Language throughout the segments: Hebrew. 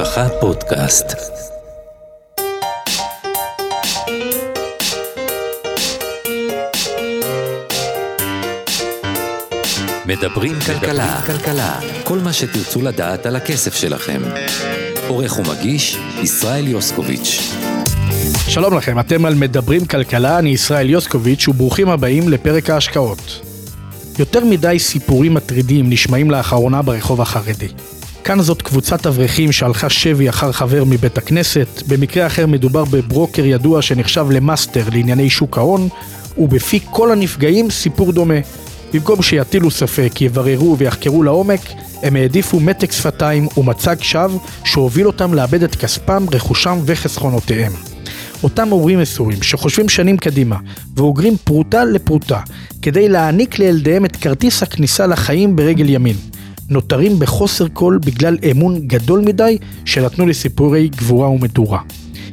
משפחה פודקאסט. מדברים כלכלה, כלכלה, כל מה שתרצו לדעת על הכסף שלכם. עורך ומגיש, ישראל יוסקוביץ'. שלום לכם, אתם על מדברים כלכלה, אני ישראל יוסקוביץ' וברוכים הבאים לפרק ההשקעות. יותר מדי סיפורים מטרידים נשמעים לאחרונה ברחוב החרדי. כאן זאת קבוצת אברכים שהלכה שבי אחר חבר מבית הכנסת, במקרה אחר מדובר בברוקר ידוע שנחשב למאסטר לענייני שוק ההון, ובפי כל הנפגעים סיפור דומה. במקום שיטילו ספק, יבררו ויחקרו לעומק, הם העדיפו מתק שפתיים ומצג שווא שהוביל אותם לאבד את כספם, רכושם וחסכונותיהם. אותם הורים מסורים שחושבים שנים קדימה ואוגרים פרוטה לפרוטה כדי להעניק לילדיהם את כרטיס הכניסה לחיים ברגל ימין. נותרים בחוסר כל בגלל אמון גדול מדי שנתנו לסיפורי גבורה ומדורה.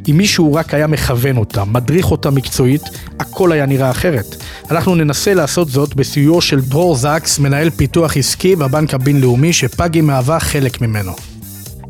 אם מישהו רק היה מכוון אותה, מדריך אותה מקצועית, הכל היה נראה אחרת. אנחנו ננסה לעשות זאת בסיועו של דרור זקס, מנהל פיתוח עסקי בבנק הבינלאומי שפאגי מהווה חלק ממנו.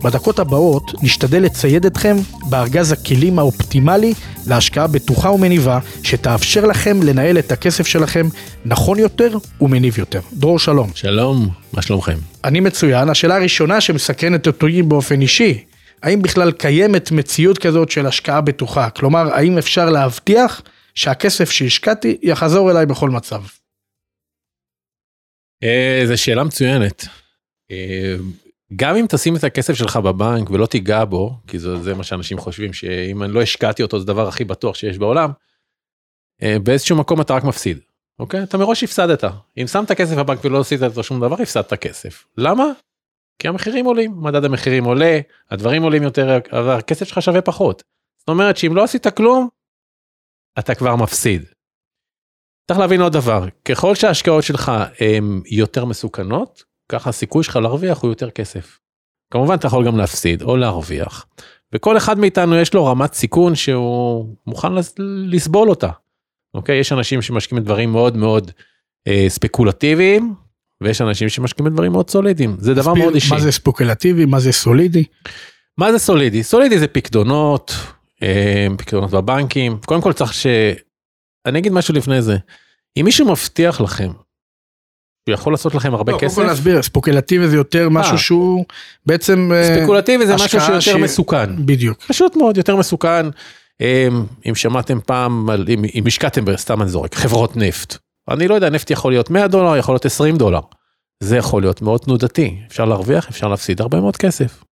בדקות הבאות נשתדל לצייד אתכם בארגז הכלים האופטימלי להשקעה בטוחה ומניבה שתאפשר לכם לנהל את הכסף שלכם נכון יותר ומניב יותר. דרור שלום. שלום, מה שלומכם? אני מצוין. השאלה הראשונה שמסקרנת אותי באופן אישי, האם בכלל קיימת מציאות כזאת של השקעה בטוחה? כלומר, האם אפשר להבטיח שהכסף שהשקעתי יחזור אליי בכל מצב? אה, זו שאלה מצוינת. גם אם תשים את הכסף שלך בבנק ולא תיגע בו, כי זה, זה מה שאנשים חושבים, שאם אני לא השקעתי אותו זה הדבר הכי בטוח שיש בעולם, אה, באיזשהו מקום אתה רק מפסיד, אוקיי? אתה מראש הפסדת. אם שמת כסף בבנק ולא עשית איתו שום דבר, הפסדת כסף. למה? כי המחירים עולים, מדד המחירים עולה, הדברים עולים יותר, אבל הכסף שלך שווה פחות. זאת אומרת שאם לא עשית כלום, אתה כבר מפסיד. צריך להבין עוד דבר, ככל שההשקעות שלך הן יותר מסוכנות, ככה הסיכוי שלך להרוויח הוא יותר כסף. כמובן אתה יכול גם להפסיד או להרוויח. וכל אחד מאיתנו יש לו רמת סיכון שהוא מוכן לסבול אותה. אוקיי? יש אנשים שמשקיעים בדברים מאוד מאוד אה, ספקולטיביים, ויש אנשים שמשקיעים בדברים מאוד סולידיים. זה דבר מאוד אישי. מה זה ספקולטיבי? מה זה סולידי? מה זה סולידי? סולידי זה פקדונות, אה, פקדונות בבנקים. קודם כל צריך ש... אני אגיד משהו לפני זה. אם מישהו מבטיח לכם הוא יכול לעשות לכם הרבה לא, כסף. קודם כל להסביר, ספקולטיבי זה יותר משהו שהוא בעצם... אה, ספקולטיבי זה משהו שיותר ש- מסוכן. בדיוק. פשוט מאוד יותר מסוכן. אמ, אם שמעתם פעם, אם, אם השקעתם, סתם אני זורק, חברות נפט. אני לא יודע, נפט יכול להיות 100 דולר, יכול להיות 20 דולר. זה יכול להיות מאוד תנודתי. אפשר להרוויח, אפשר להפסיד הרבה מאוד כסף.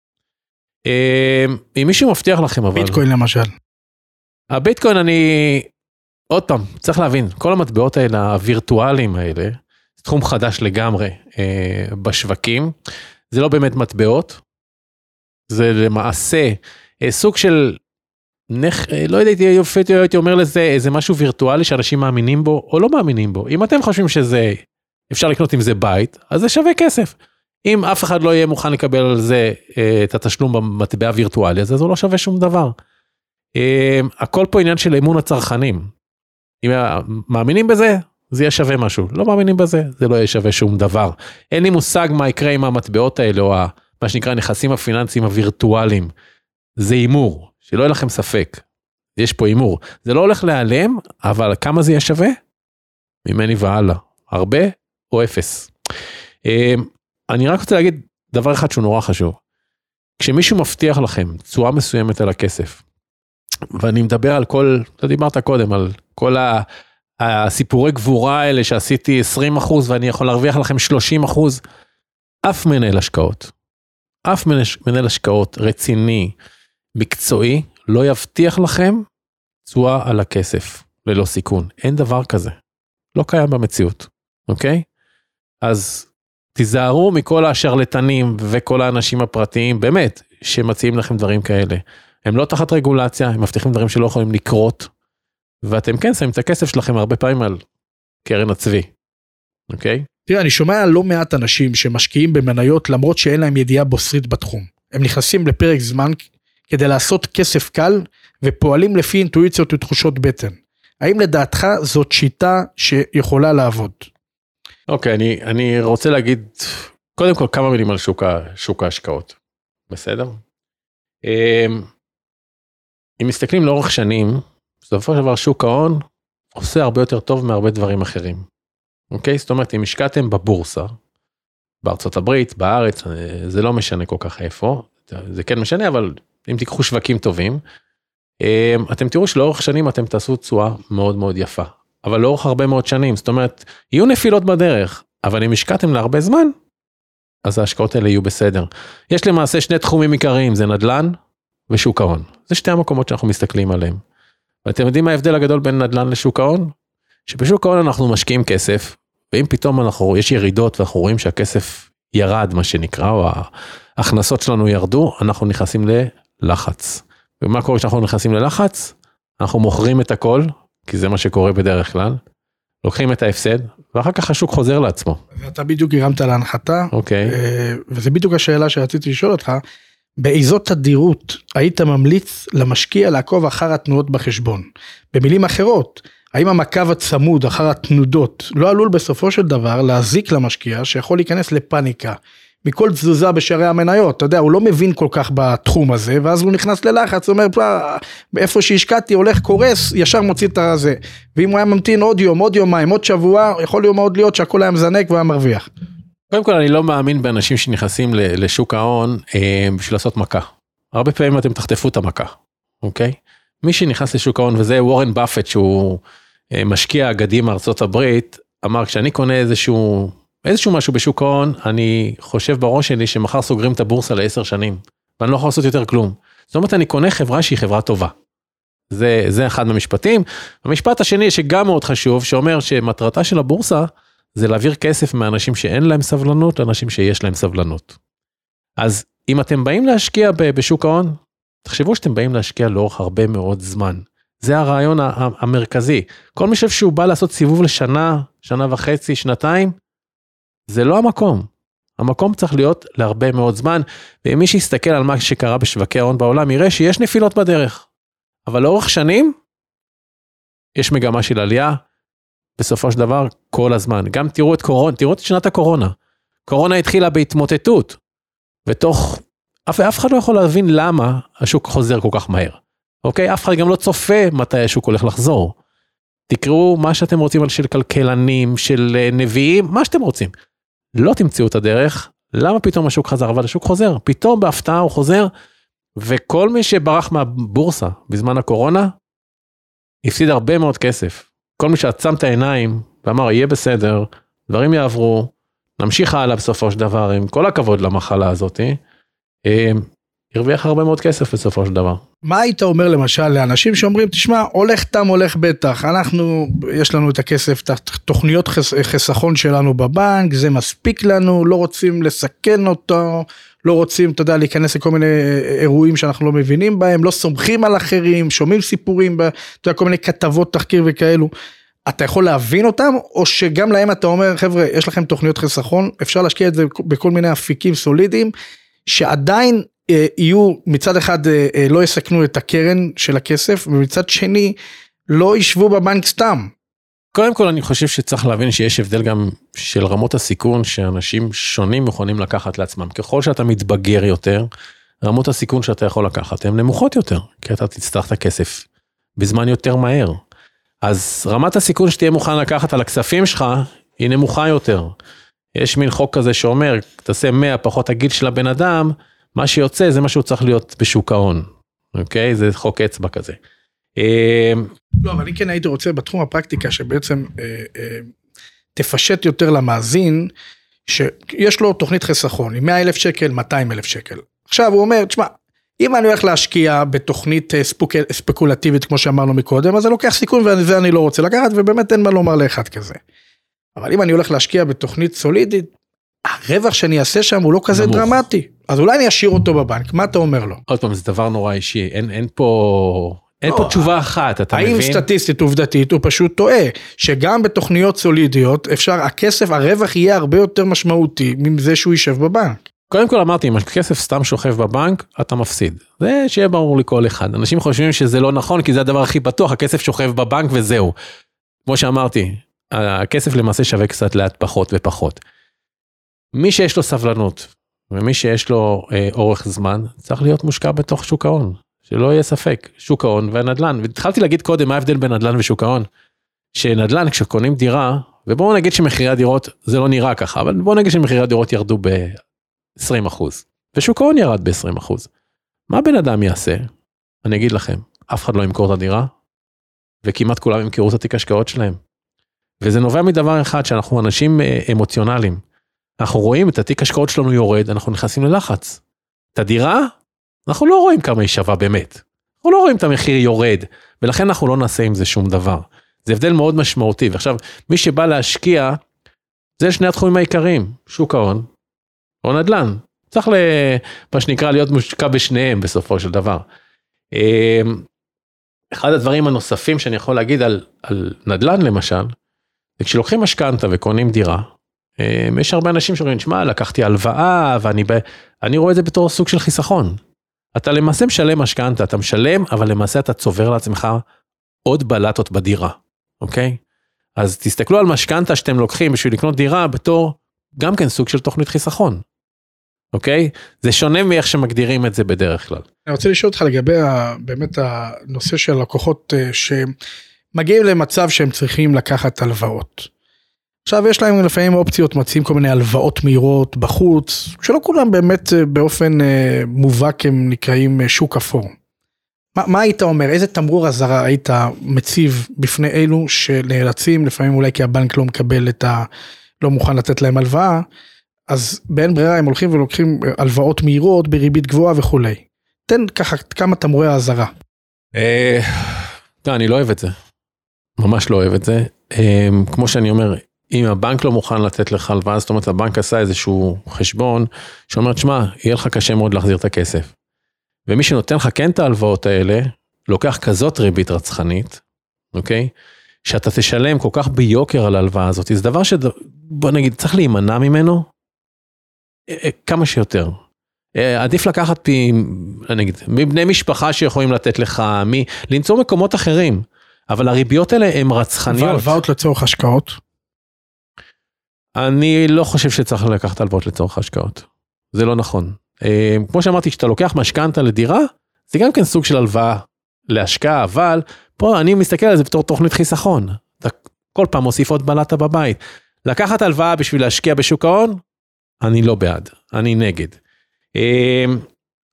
אמ, אם מישהו מבטיח לכם אבל, ביטקוין למשל. הביטקוין אני, עוד פעם, צריך להבין, כל המטבעות האלה, הווירטואליים האלה, תחום חדש לגמרי אה, בשווקים. זה לא באמת מטבעות, זה למעשה אה, סוג של, נכ... אה, לא יודע, הייתי, הייתי אומר לזה איזה משהו וירטואלי שאנשים מאמינים בו או לא מאמינים בו. אם אתם חושבים שזה, אפשר לקנות עם זה בית, אז זה שווה כסף. אם אף אחד לא יהיה מוכן לקבל על זה אה, את התשלום במטבע וירטואלי, אז הוא לא שווה שום דבר. אה, הכל פה עניין של אמון הצרכנים. אם מאמינים בזה, זה יהיה שווה משהו. לא מאמינים בזה, זה לא יהיה שווה שום דבר. אין לי מושג מה יקרה עם המטבעות האלה, או מה שנקרא הנכסים הפיננסיים הווירטואליים. זה הימור, שלא יהיה לכם ספק. יש פה הימור. זה לא הולך להיעלם, אבל כמה זה יהיה שווה? ממני והלאה. הרבה או אפס. אה, אני רק רוצה להגיד דבר אחד שהוא נורא חשוב. כשמישהו מבטיח לכם תשואה מסוימת על הכסף, ואני מדבר על כל, אתה דיברת קודם, על כל. הסיפורי גבורה האלה שעשיתי 20 אחוז ואני יכול להרוויח לכם 30 אחוז, אף מנהל השקעות, אף מנהל השקעות רציני, מקצועי, לא יבטיח לכם תשואה על הכסף ללא סיכון. אין דבר כזה. לא קיים במציאות, אוקיי? אז תיזהרו מכל השרלטנים וכל האנשים הפרטיים, באמת, שמציעים לכם דברים כאלה. הם לא תחת רגולציה, הם מבטיחים דברים שלא יכולים לקרות, ואתם כן שמים את הכסף שלכם הרבה פעמים על קרן הצבי, אוקיי? תראה, אני שומע לא מעט אנשים שמשקיעים במניות למרות שאין להם ידיעה בוסרית בתחום. הם נכנסים לפרק זמן כדי לעשות כסף קל ופועלים לפי אינטואיציות ותחושות בטן. האם לדעתך זאת שיטה שיכולה לעבוד? אוקיי, אני, אני רוצה להגיד קודם כל כמה מילים על שוק, שוק ההשקעות, בסדר? אמ, אם מסתכלים לאורך שנים, בסופו של דבר שוק ההון עושה הרבה יותר טוב מהרבה דברים אחרים. אוקיי? זאת אומרת, אם השקעתם בבורסה, בארצות הברית, בארץ, אה, זה לא משנה כל כך איפה, זה כן משנה, אבל אם תיקחו שווקים טובים, אמ, אתם תראו שלאורך שנים אתם תעשו תשואה מאוד מאוד יפה. אבל לאורך הרבה מאוד שנים, זאת אומרת, יהיו נפילות בדרך, אבל אם השקעתם להרבה זמן, אז ההשקעות האלה יהיו בסדר. יש למעשה שני תחומים עיקריים, זה נדל"ן ושוק ההון. זה שתי המקומות שאנחנו מסתכלים עליהם. ואתם יודעים מה ההבדל הגדול בין נדל"ן לשוק ההון? שבשוק ההון אנחנו משקיעים כסף, ואם פתאום אנחנו, יש ירידות ואנחנו רואים שהכסף ירד, מה שנקרא, או ההכנסות שלנו ירדו, אנחנו נכנסים ללחץ. ומה קורה כשאנחנו נכנסים ללחץ? אנחנו מוכרים את הכל, כי זה מה שקורה בדרך כלל, לוקחים את ההפסד, ואחר כך השוק חוזר לעצמו. ואתה בדיוק הרמת להנחתה, אוקיי. אה, וזה בדיוק השאלה שרציתי לשאול אותך, באיזו תדירות היית ממליץ למשקיע לעקוב אחר התנועות בחשבון? במילים אחרות, האם המקו הצמוד אחר התנודות לא עלול בסופו של דבר להזיק למשקיע שיכול להיכנס לפאניקה מכל תזוזה בשערי המניות, אתה יודע, הוא לא מבין כל כך בתחום הזה, ואז הוא נכנס ללחץ, הוא אומר, איפה שהשקעתי הולך קורס, ישר מוציא את הזה. ואם הוא היה ממתין עוד יום, עוד יומיים, עוד שבוע, יכול להיות מאוד להיות שהכל היה מזנק והוא היה מרוויח. קודם כל אני לא מאמין באנשים שנכנסים לשוק ההון אה, בשביל לעשות מכה. הרבה פעמים אתם תחטפו את המכה, אוקיי? מי שנכנס לשוק ההון וזה וורן באפט שהוא אה, משקיע אגדי מארצות הברית, אמר כשאני קונה איזשהו איזשהו משהו בשוק ההון, אני חושב בראש שלי שמחר סוגרים את הבורסה לעשר שנים, ואני לא יכול לעשות יותר כלום. זאת אומרת, אני קונה חברה שהיא חברה טובה. זה, זה אחד מהמשפטים. המשפט השני שגם מאוד חשוב, שאומר שמטרתה של הבורסה זה להעביר כסף מאנשים שאין להם סבלנות לאנשים שיש להם סבלנות. אז אם אתם באים להשקיע בשוק ההון, תחשבו שאתם באים להשקיע לאורך הרבה מאוד זמן. זה הרעיון המרכזי. כל מי חושב שהוא בא לעשות סיבוב לשנה, שנה וחצי, שנתיים, זה לא המקום. המקום צריך להיות להרבה מאוד זמן, ומי שיסתכל על מה שקרה בשווקי ההון בעולם, יראה שיש נפילות בדרך. אבל לאורך שנים, יש מגמה של עלייה, בסופו של דבר, כל הזמן. גם תראו את קורונה, תראו את שנת הקורונה. קורונה התחילה בהתמוטטות, ותוך, אף, אף אחד לא יכול להבין למה השוק חוזר כל כך מהר. אוקיי? אף אחד גם לא צופה מתי השוק הולך לחזור. תקראו מה שאתם רוצים על של כלכלנים, של אה, נביאים, מה שאתם רוצים. לא תמצאו את הדרך, למה פתאום השוק חזר? אבל השוק חוזר, פתאום בהפתעה הוא חוזר, וכל מי שברח מהבורסה בזמן הקורונה, הפסיד הרבה מאוד כסף. כל מי שעצם את העיניים ואמר יהיה בסדר, דברים יעברו, נמשיך הלאה בסופו של דבר, עם כל הכבוד למחלה הזאתי, אה, הרוויח הרבה מאוד כסף בסופו של דבר. מה היית אומר למשל לאנשים שאומרים תשמע הולך תם הולך בטח אנחנו יש לנו את הכסף את התוכניות חס, חיסכון שלנו בבנק זה מספיק לנו לא רוצים לסכן אותו לא רוצים אתה יודע להיכנס לכל מיני אירועים שאנחנו לא מבינים בהם לא סומכים על אחרים שומעים סיפורים אתה יודע כל מיני כתבות תחקיר וכאלו. אתה יכול להבין אותם או שגם להם אתה אומר חבר'ה יש לכם תוכניות חיסכון אפשר להשקיע את זה בכל מיני אפיקים סולידיים שעדיין אה, יהיו מצד אחד אה, אה, לא יסכנו את הקרן של הכסף ומצד שני לא ישבו בבנק סתם. קודם כל אני חושב שצריך להבין שיש הבדל גם של רמות הסיכון שאנשים שונים יכולים לקחת לעצמם. ככל שאתה מתבגר יותר, רמות הסיכון שאתה יכול לקחת הן נמוכות יותר, כי אתה תצטרך את הכסף בזמן יותר מהר. אז רמת הסיכון שתהיה מוכן לקחת על הכספים שלך היא נמוכה יותר. יש מין חוק כזה שאומר, תעשה 100 פחות הגיל של הבן אדם, מה שיוצא זה מה שהוא צריך להיות בשוק ההון, אוקיי? זה חוק אצבע כזה. אה, לא, אבל אני כן הייתי רוצה בתחום הפרקטיקה שבעצם אה, אה, תפשט יותר למאזין, שיש לו תוכנית חיסכון עם 100 אלף שקל, 200 אלף שקל. עכשיו הוא אומר, תשמע, אם אני הולך להשקיע בתוכנית אה, ספוק, ספקולטיבית כמו שאמרנו מקודם, אז זה לוקח סיכון וזה אני לא רוצה לקחת ובאמת אין מה לומר לאחד כזה. אבל אם אני הולך להשקיע בתוכנית סולידית, הרווח שאני אעשה שם הוא לא כזה נמוך. דרמטי. אז אולי אני אשאיר אותו בבנק, מה אתה אומר לו? עוד פעם, זה דבר נורא אישי, אין, אין פה... אין לא, פה תשובה אחת, אתה מבין? האם סטטיסטית עובדתית הוא פשוט טועה, שגם בתוכניות סולידיות אפשר, הכסף, הרווח יהיה הרבה יותר משמעותי מזה שהוא יישב בבנק. קודם כל אמרתי, אם הכסף סתם שוכב בבנק, אתה מפסיד. זה שיהיה ברור לכל אחד. אנשים חושבים שזה לא נכון, כי זה הדבר הכי בטוח, הכסף שוכב בבנק וזהו. כמו שאמרתי, הכסף למעשה שווה קצת לאט פחות ופחות. מי שיש לו סבלנות, ומי שיש לו אה, אורך זמן צריך להיות מושקע בתוך שוק ההון, שלא יהיה ספק, שוק ההון והנדל"ן. והתחלתי להגיד קודם מה ההבדל בין נדל"ן ושוק ההון. שנדל"ן כשקונים דירה, ובואו נגיד שמחירי הדירות, זה לא נראה ככה, אבל בואו נגיד שמחירי הדירות ירדו ב-20%, ושוק ההון ירד ב-20%. מה בן אדם יעשה? אני אגיד לכם, אף אחד לא ימכור את הדירה, וכמעט כולם ימכרו את התיק השקעות שלהם. וזה נובע מדבר אחד, שאנחנו אנשים אה, אמוציונליים. אנחנו רואים את התיק השקעות שלנו יורד, אנחנו נכנסים ללחץ. את הדירה, אנחנו לא רואים כמה היא שווה באמת. אנחנו לא רואים את המחיר יורד, ולכן אנחנו לא נעשה עם זה שום דבר. זה הבדל מאוד משמעותי. ועכשיו, מי שבא להשקיע, זה שני התחומים העיקריים, שוק ההון או נדל"ן. צריך, ל, מה שנקרא, להיות מושקע בשניהם בסופו של דבר. אמ, אחד הדברים הנוספים שאני יכול להגיד על, על נדל"ן למשל, זה כשלוקחים משכנתה וקונים דירה, אמ, יש הרבה אנשים שאומרים, שמע, לקחתי הלוואה ואני ב... אני רואה את זה בתור סוג של חיסכון. אתה למעשה משלם משכנתה, אתה משלם, אבל למעשה אתה צובר לעצמך עוד בלטות בדירה, אוקיי? אז תסתכלו על משכנתה שאתם לוקחים בשביל לקנות דירה בתור גם כן סוג של תוכנית חיסכון. אוקיי? זה שונה מאיך שמגדירים את זה בדרך כלל. אני רוצה לשאול אותך לגבי באמת הנושא של לקוחות אה, שמגיעים למצב שהם צריכים לקחת הלוואות. עכשיו יש להם לפעמים אופציות, מציעים כל מיני הלוואות מהירות בחוץ, שלא כולם באמת אה, באופן אה, מובהק הם נקראים שוק אפור. מה, מה היית אומר, איזה תמרור אזהרה היית מציב בפני אלו שנאלצים, לפעמים אולי כי הבנק לא מקבל את ה... לא מוכן לתת להם הלוואה, אז באין ברירה הם הולכים ולוקחים הלוואות מהירות בריבית גבוהה וכולי. תן ככה כמה תמרורי האזהרה. אה, אני לא אוהב את זה. ממש לא אוהב את זה. אה, כמו שאני אומר, אם הבנק לא מוכן לתת לך הלוואה, זאת אומרת הבנק עשה איזשהו חשבון שאומר, שמע, יהיה לך קשה מאוד להחזיר את הכסף. ומי שנותן לך כן את ההלוואות האלה, לוקח כזאת ריבית רצחנית, אוקיי? שאתה תשלם כל כך ביוקר על ההלוואה הזאת, זה דבר שבוא נגיד צריך להימנע ממנו אה, אה, כמה שיותר. אה, עדיף לקחת נגיד, מבני משפחה שיכולים לתת לך, מ... למצוא מקומות אחרים, אבל הריביות האלה הן רצחניות. והלוואות לצורך השקעות? אני לא חושב שצריך לקחת הלוואות לצורך השקעות. זה לא נכון. כמו שאמרתי, כשאתה לוקח משכנתה לדירה, זה גם כן סוג של הלוואה להשקעה, אבל פה אני מסתכל על זה בתור תוכנית חיסכון. אתה כל פעם מוסיף עוד בלטה בבית. לקחת הלוואה בשביל להשקיע בשוק ההון, אני לא בעד, אני נגד. אמ,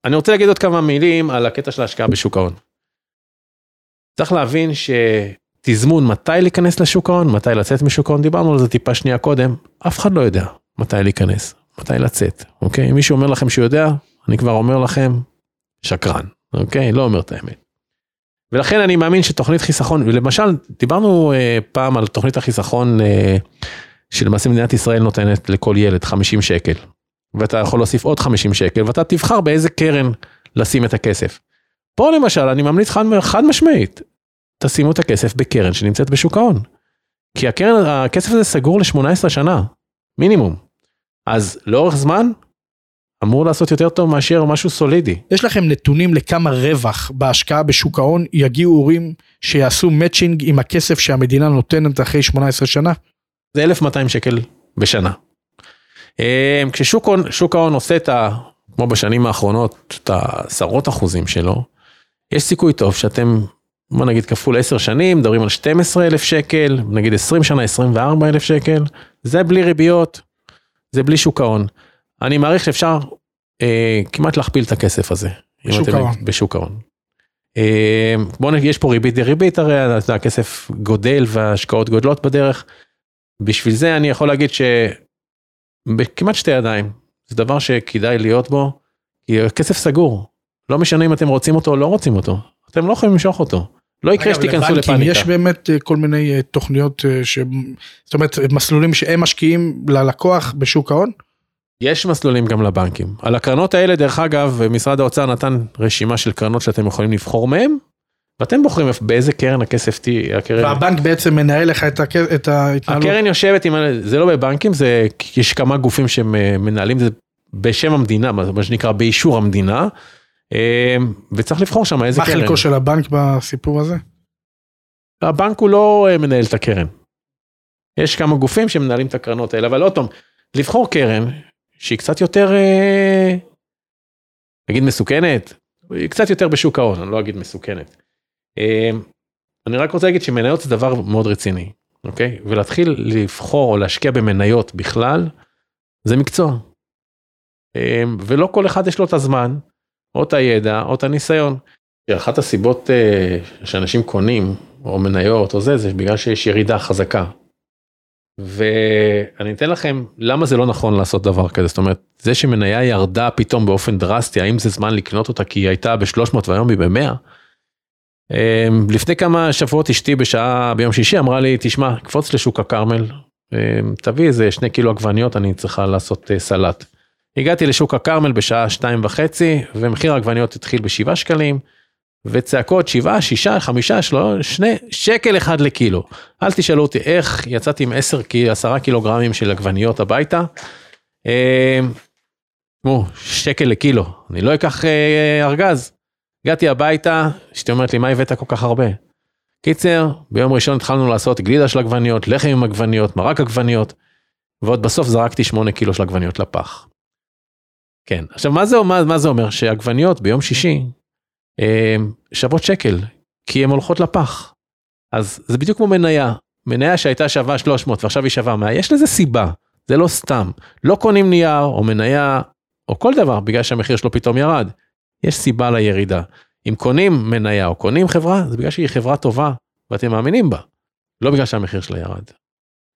אני רוצה להגיד עוד כמה מילים על הקטע של ההשקעה בשוק ההון. צריך להבין שתזמון מתי להיכנס לשוק ההון, מתי לצאת משוק ההון, דיברנו על זה טיפה שנייה קודם, אף אחד לא יודע מתי להיכנס, מתי לצאת, אוקיי? מי שאומר לכם שהוא יודע, אני כבר אומר לכם, שקרן, אוקיי? לא אומר את האמת. ולכן אני מאמין שתוכנית חיסכון, למשל, דיברנו אה, פעם על תוכנית החיסכון אה, שלמעשה מדינת ישראל נותנת לכל ילד 50 שקל, ואתה יכול להוסיף עוד 50 שקל, ואתה תבחר באיזה קרן לשים את הכסף. פה למשל, אני ממליץ חד, חד משמעית, תשימו את הכסף בקרן שנמצאת בשוק ההון. כי הקרן, הכסף הזה סגור ל-18 שנה, מינימום. אז לאורך זמן, אמור לעשות יותר טוב מאשר משהו סולידי. יש לכם נתונים לכמה רווח בהשקעה בשוק ההון יגיעו הורים שיעשו מאצ'ינג עם הכסף שהמדינה נותנת אחרי 18 שנה? זה 1,200 שקל בשנה. אה, כששוק ההון עושה את ה... כמו בשנים האחרונות, את העשרות אחוזים שלו, יש סיכוי טוב שאתם, בוא נגיד כפול 10 שנים, מדברים על 12 אלף שקל, נגיד 20 שנה 24 אלף שקל, זה בלי ריביות, זה בלי שוק ההון. אני מעריך שאפשר אה, כמעט להכפיל את הכסף הזה. בשוק ההון. בשוק ההון. אה, בוא נגיד, יש פה ריבית דריבית, הרי הכסף גודל וההשקעות גודלות בדרך. בשביל זה אני יכול להגיד שבכמעט שתי ידיים, זה דבר שכדאי להיות בו, כי הכסף סגור. לא משנה אם אתם רוצים אותו או לא רוצים אותו, אתם לא יכולים למשוך אותו. לא יקרה שתיכנסו לפאניקה. יש באמת אה, כל מיני אה, תוכניות, אה, ש... זאת אומרת מסלולים שהם משקיעים ללקוח בשוק ההון? יש מסלולים גם לבנקים. על הקרנות האלה, דרך אגב, משרד האוצר נתן רשימה של קרנות שאתם יכולים לבחור מהם, ואתם בוחרים באיזה קרן הכסף תהיה. הקרן... והבנק בעצם מנהל לך את, הכ... את ההתנהלות. הקרן יושבת עם, זה לא בבנקים, זה, יש כמה גופים שמנהלים את זה בשם המדינה, מה שנקרא באישור המדינה, וצריך לבחור שם איזה מה קרן. מה חלקו של הבנק בסיפור הזה? הבנק הוא לא אה, מנהל את הקרן. יש כמה גופים שמנהלים את הקרנות האלה, אבל עוד פעם, לבחור קרן שהיא קצת יותר, אה, נגיד מסוכנת, היא קצת יותר בשוק ההון, אני לא אגיד מסוכנת. אה, אני רק רוצה להגיד שמניות זה דבר מאוד רציני, אוקיי? ולהתחיל לבחור או להשקיע במניות בכלל, זה מקצוע. אה, ולא כל אחד יש לו את הזמן, או את הידע, או את הניסיון. אחת הסיבות שאנשים קונים, או מניות, או זה, זה בגלל שיש ירידה חזקה. ואני אתן לכם למה זה לא נכון לעשות דבר כזה, זאת אומרת, זה שמניה ירדה פתאום באופן דרסטי, האם זה זמן לקנות אותה כי היא הייתה ב-300 והיום היא ב-100? אמ, לפני כמה שבועות אשתי בשעה ביום שישי אמרה לי, תשמע, קפוץ לשוק הכרמל, אמ, תביא איזה שני קילו עגבניות, אני צריכה לעשות אה, סלט. הגעתי לשוק הכרמל בשעה שתיים וחצי, ומחיר העגבניות התחיל בשבעה שקלים. וצעקות שבעה, שישה, חמישה, שלוש, שני, שקל אחד לקילו. אל תשאלו אותי איך יצאתי עם עשר, עשרה קילוגרמים של עגבניות הביתה. תשמעו, שקל לקילו, אני לא אקח אה, ארגז. הגעתי הביתה, אשתי אומרת לי, מה הבאת כל כך הרבה? קיצר, ביום ראשון התחלנו לעשות גלידה של עגבניות, לחם עם עגבניות, מרק עגבניות, ועוד בסוף זרקתי שמונה קילו של עגבניות לפח. כן, עכשיו מה זה, מה, מה זה אומר? שעגבניות ביום שישי אמ, שוות שקל, כי הן הולכות לפח. אז זה בדיוק כמו מניה, מניה שהייתה שווה 300 ועכשיו היא שווה 100, יש לזה סיבה, זה לא סתם. לא קונים נייר או מניה או כל דבר בגלל שהמחיר שלו פתאום ירד. יש סיבה לירידה. אם קונים מניה או קונים חברה, זה בגלל שהיא חברה טובה ואתם מאמינים בה, לא בגלל שהמחיר שלה ירד.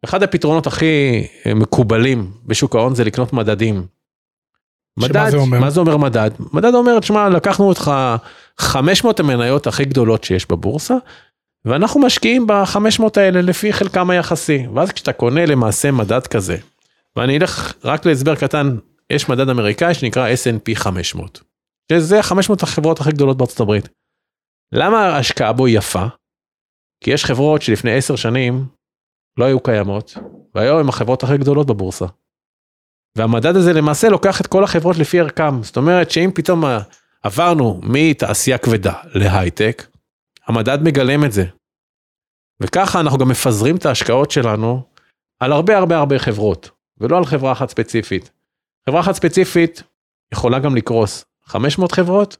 אחד הפתרונות הכי אה, מקובלים בשוק ההון זה לקנות מדדים. מדד, זה אומר? מה זה אומר מדד? מדד אומר, תשמע, לקחנו אותך 500 המניות הכי גדולות שיש בבורסה, ואנחנו משקיעים ב-500 האלה לפי חלקם היחסי. ואז כשאתה קונה למעשה מדד כזה, ואני אלך רק להסבר קטן, יש מדד אמריקאי שנקרא S&P 500, שזה 500 החברות הכי גדולות בארצות הברית. למה ההשקעה בו יפה? כי יש חברות שלפני 10 שנים לא היו קיימות, והיום הן החברות הכי גדולות בבורסה. והמדד הזה למעשה לוקח את כל החברות לפי ערכם, זאת אומרת שאם פתאום עברנו מתעשייה כבדה להייטק, המדד מגלם את זה. וככה אנחנו גם מפזרים את ההשקעות שלנו על הרבה הרבה הרבה חברות, ולא על חברה אחת ספציפית. חברה אחת ספציפית יכולה גם לקרוס. 500 חברות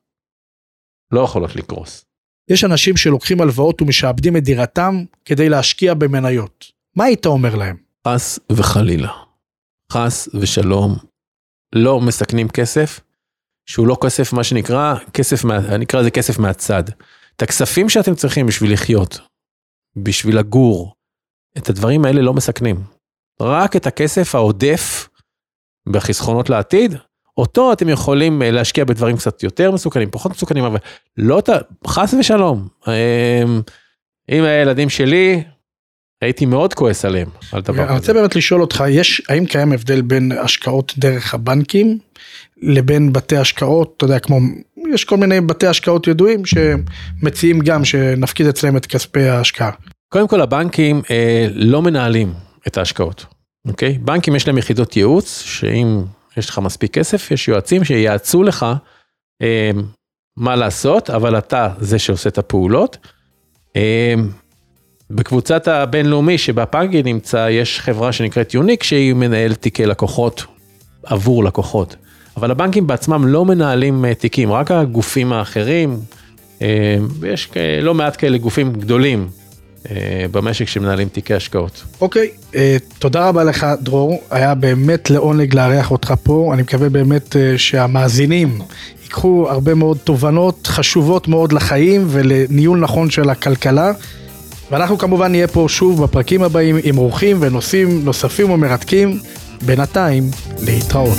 לא יכולות לקרוס. יש אנשים שלוקחים הלוואות ומשעבדים את דירתם כדי להשקיע במניות. מה היית אומר להם? חס וחלילה. חס ושלום. לא מסכנים כסף, שהוא לא כסף, מה שנקרא, כסף, אני אקרא לזה כסף מהצד. את הכספים שאתם צריכים בשביל לחיות, בשביל לגור, את הדברים האלה לא מסכנים. רק את הכסף העודף בחסכונות לעתיד, אותו אתם יכולים אה, להשקיע בדברים קצת יותר מסוכנים, פחות מסוכנים, אבל לא, חס ושלום. אמ, אם הילדים שלי, הייתי מאוד כועס עליהם, על דבר כזה. אני רוצה באמת לשאול אותך, יש, האם קיים הבדל בין השקעות דרך הבנקים לבין בתי השקעות, אתה יודע, כמו, יש כל מיני בתי השקעות ידועים שמציעים גם שנפקיד אצלם את כספי ההשקעה. קודם כל הבנקים אה, לא מנהלים את ההשקעות, אוקיי? בנקים יש להם יחידות ייעוץ, שאם יש לך מספיק כסף, יש יועצים שייעצו לך אה, מה לעשות, אבל אתה זה שעושה את הפעולות. אה, בקבוצת הבינלאומי שבה פאגי נמצא, יש חברה שנקראת יוניק שהיא מנהלת תיקי לקוחות עבור לקוחות. אבל הבנקים בעצמם לא מנהלים אה, תיקים, רק הגופים האחרים, אה, ויש לא מעט כאלה גופים גדולים אה, במשק שמנהלים תיקי השקעות. אוקיי, okay, תודה רבה לך דרור, היה באמת לעונג לארח אותך פה, אני מקווה באמת שהמאזינים ייקחו הרבה מאוד תובנות חשובות מאוד לחיים ולניהול נכון של הכלכלה. ואנחנו כמובן נהיה פה שוב בפרקים הבאים עם אורחים ונושאים נוספים ומרתקים. בינתיים, להתראות.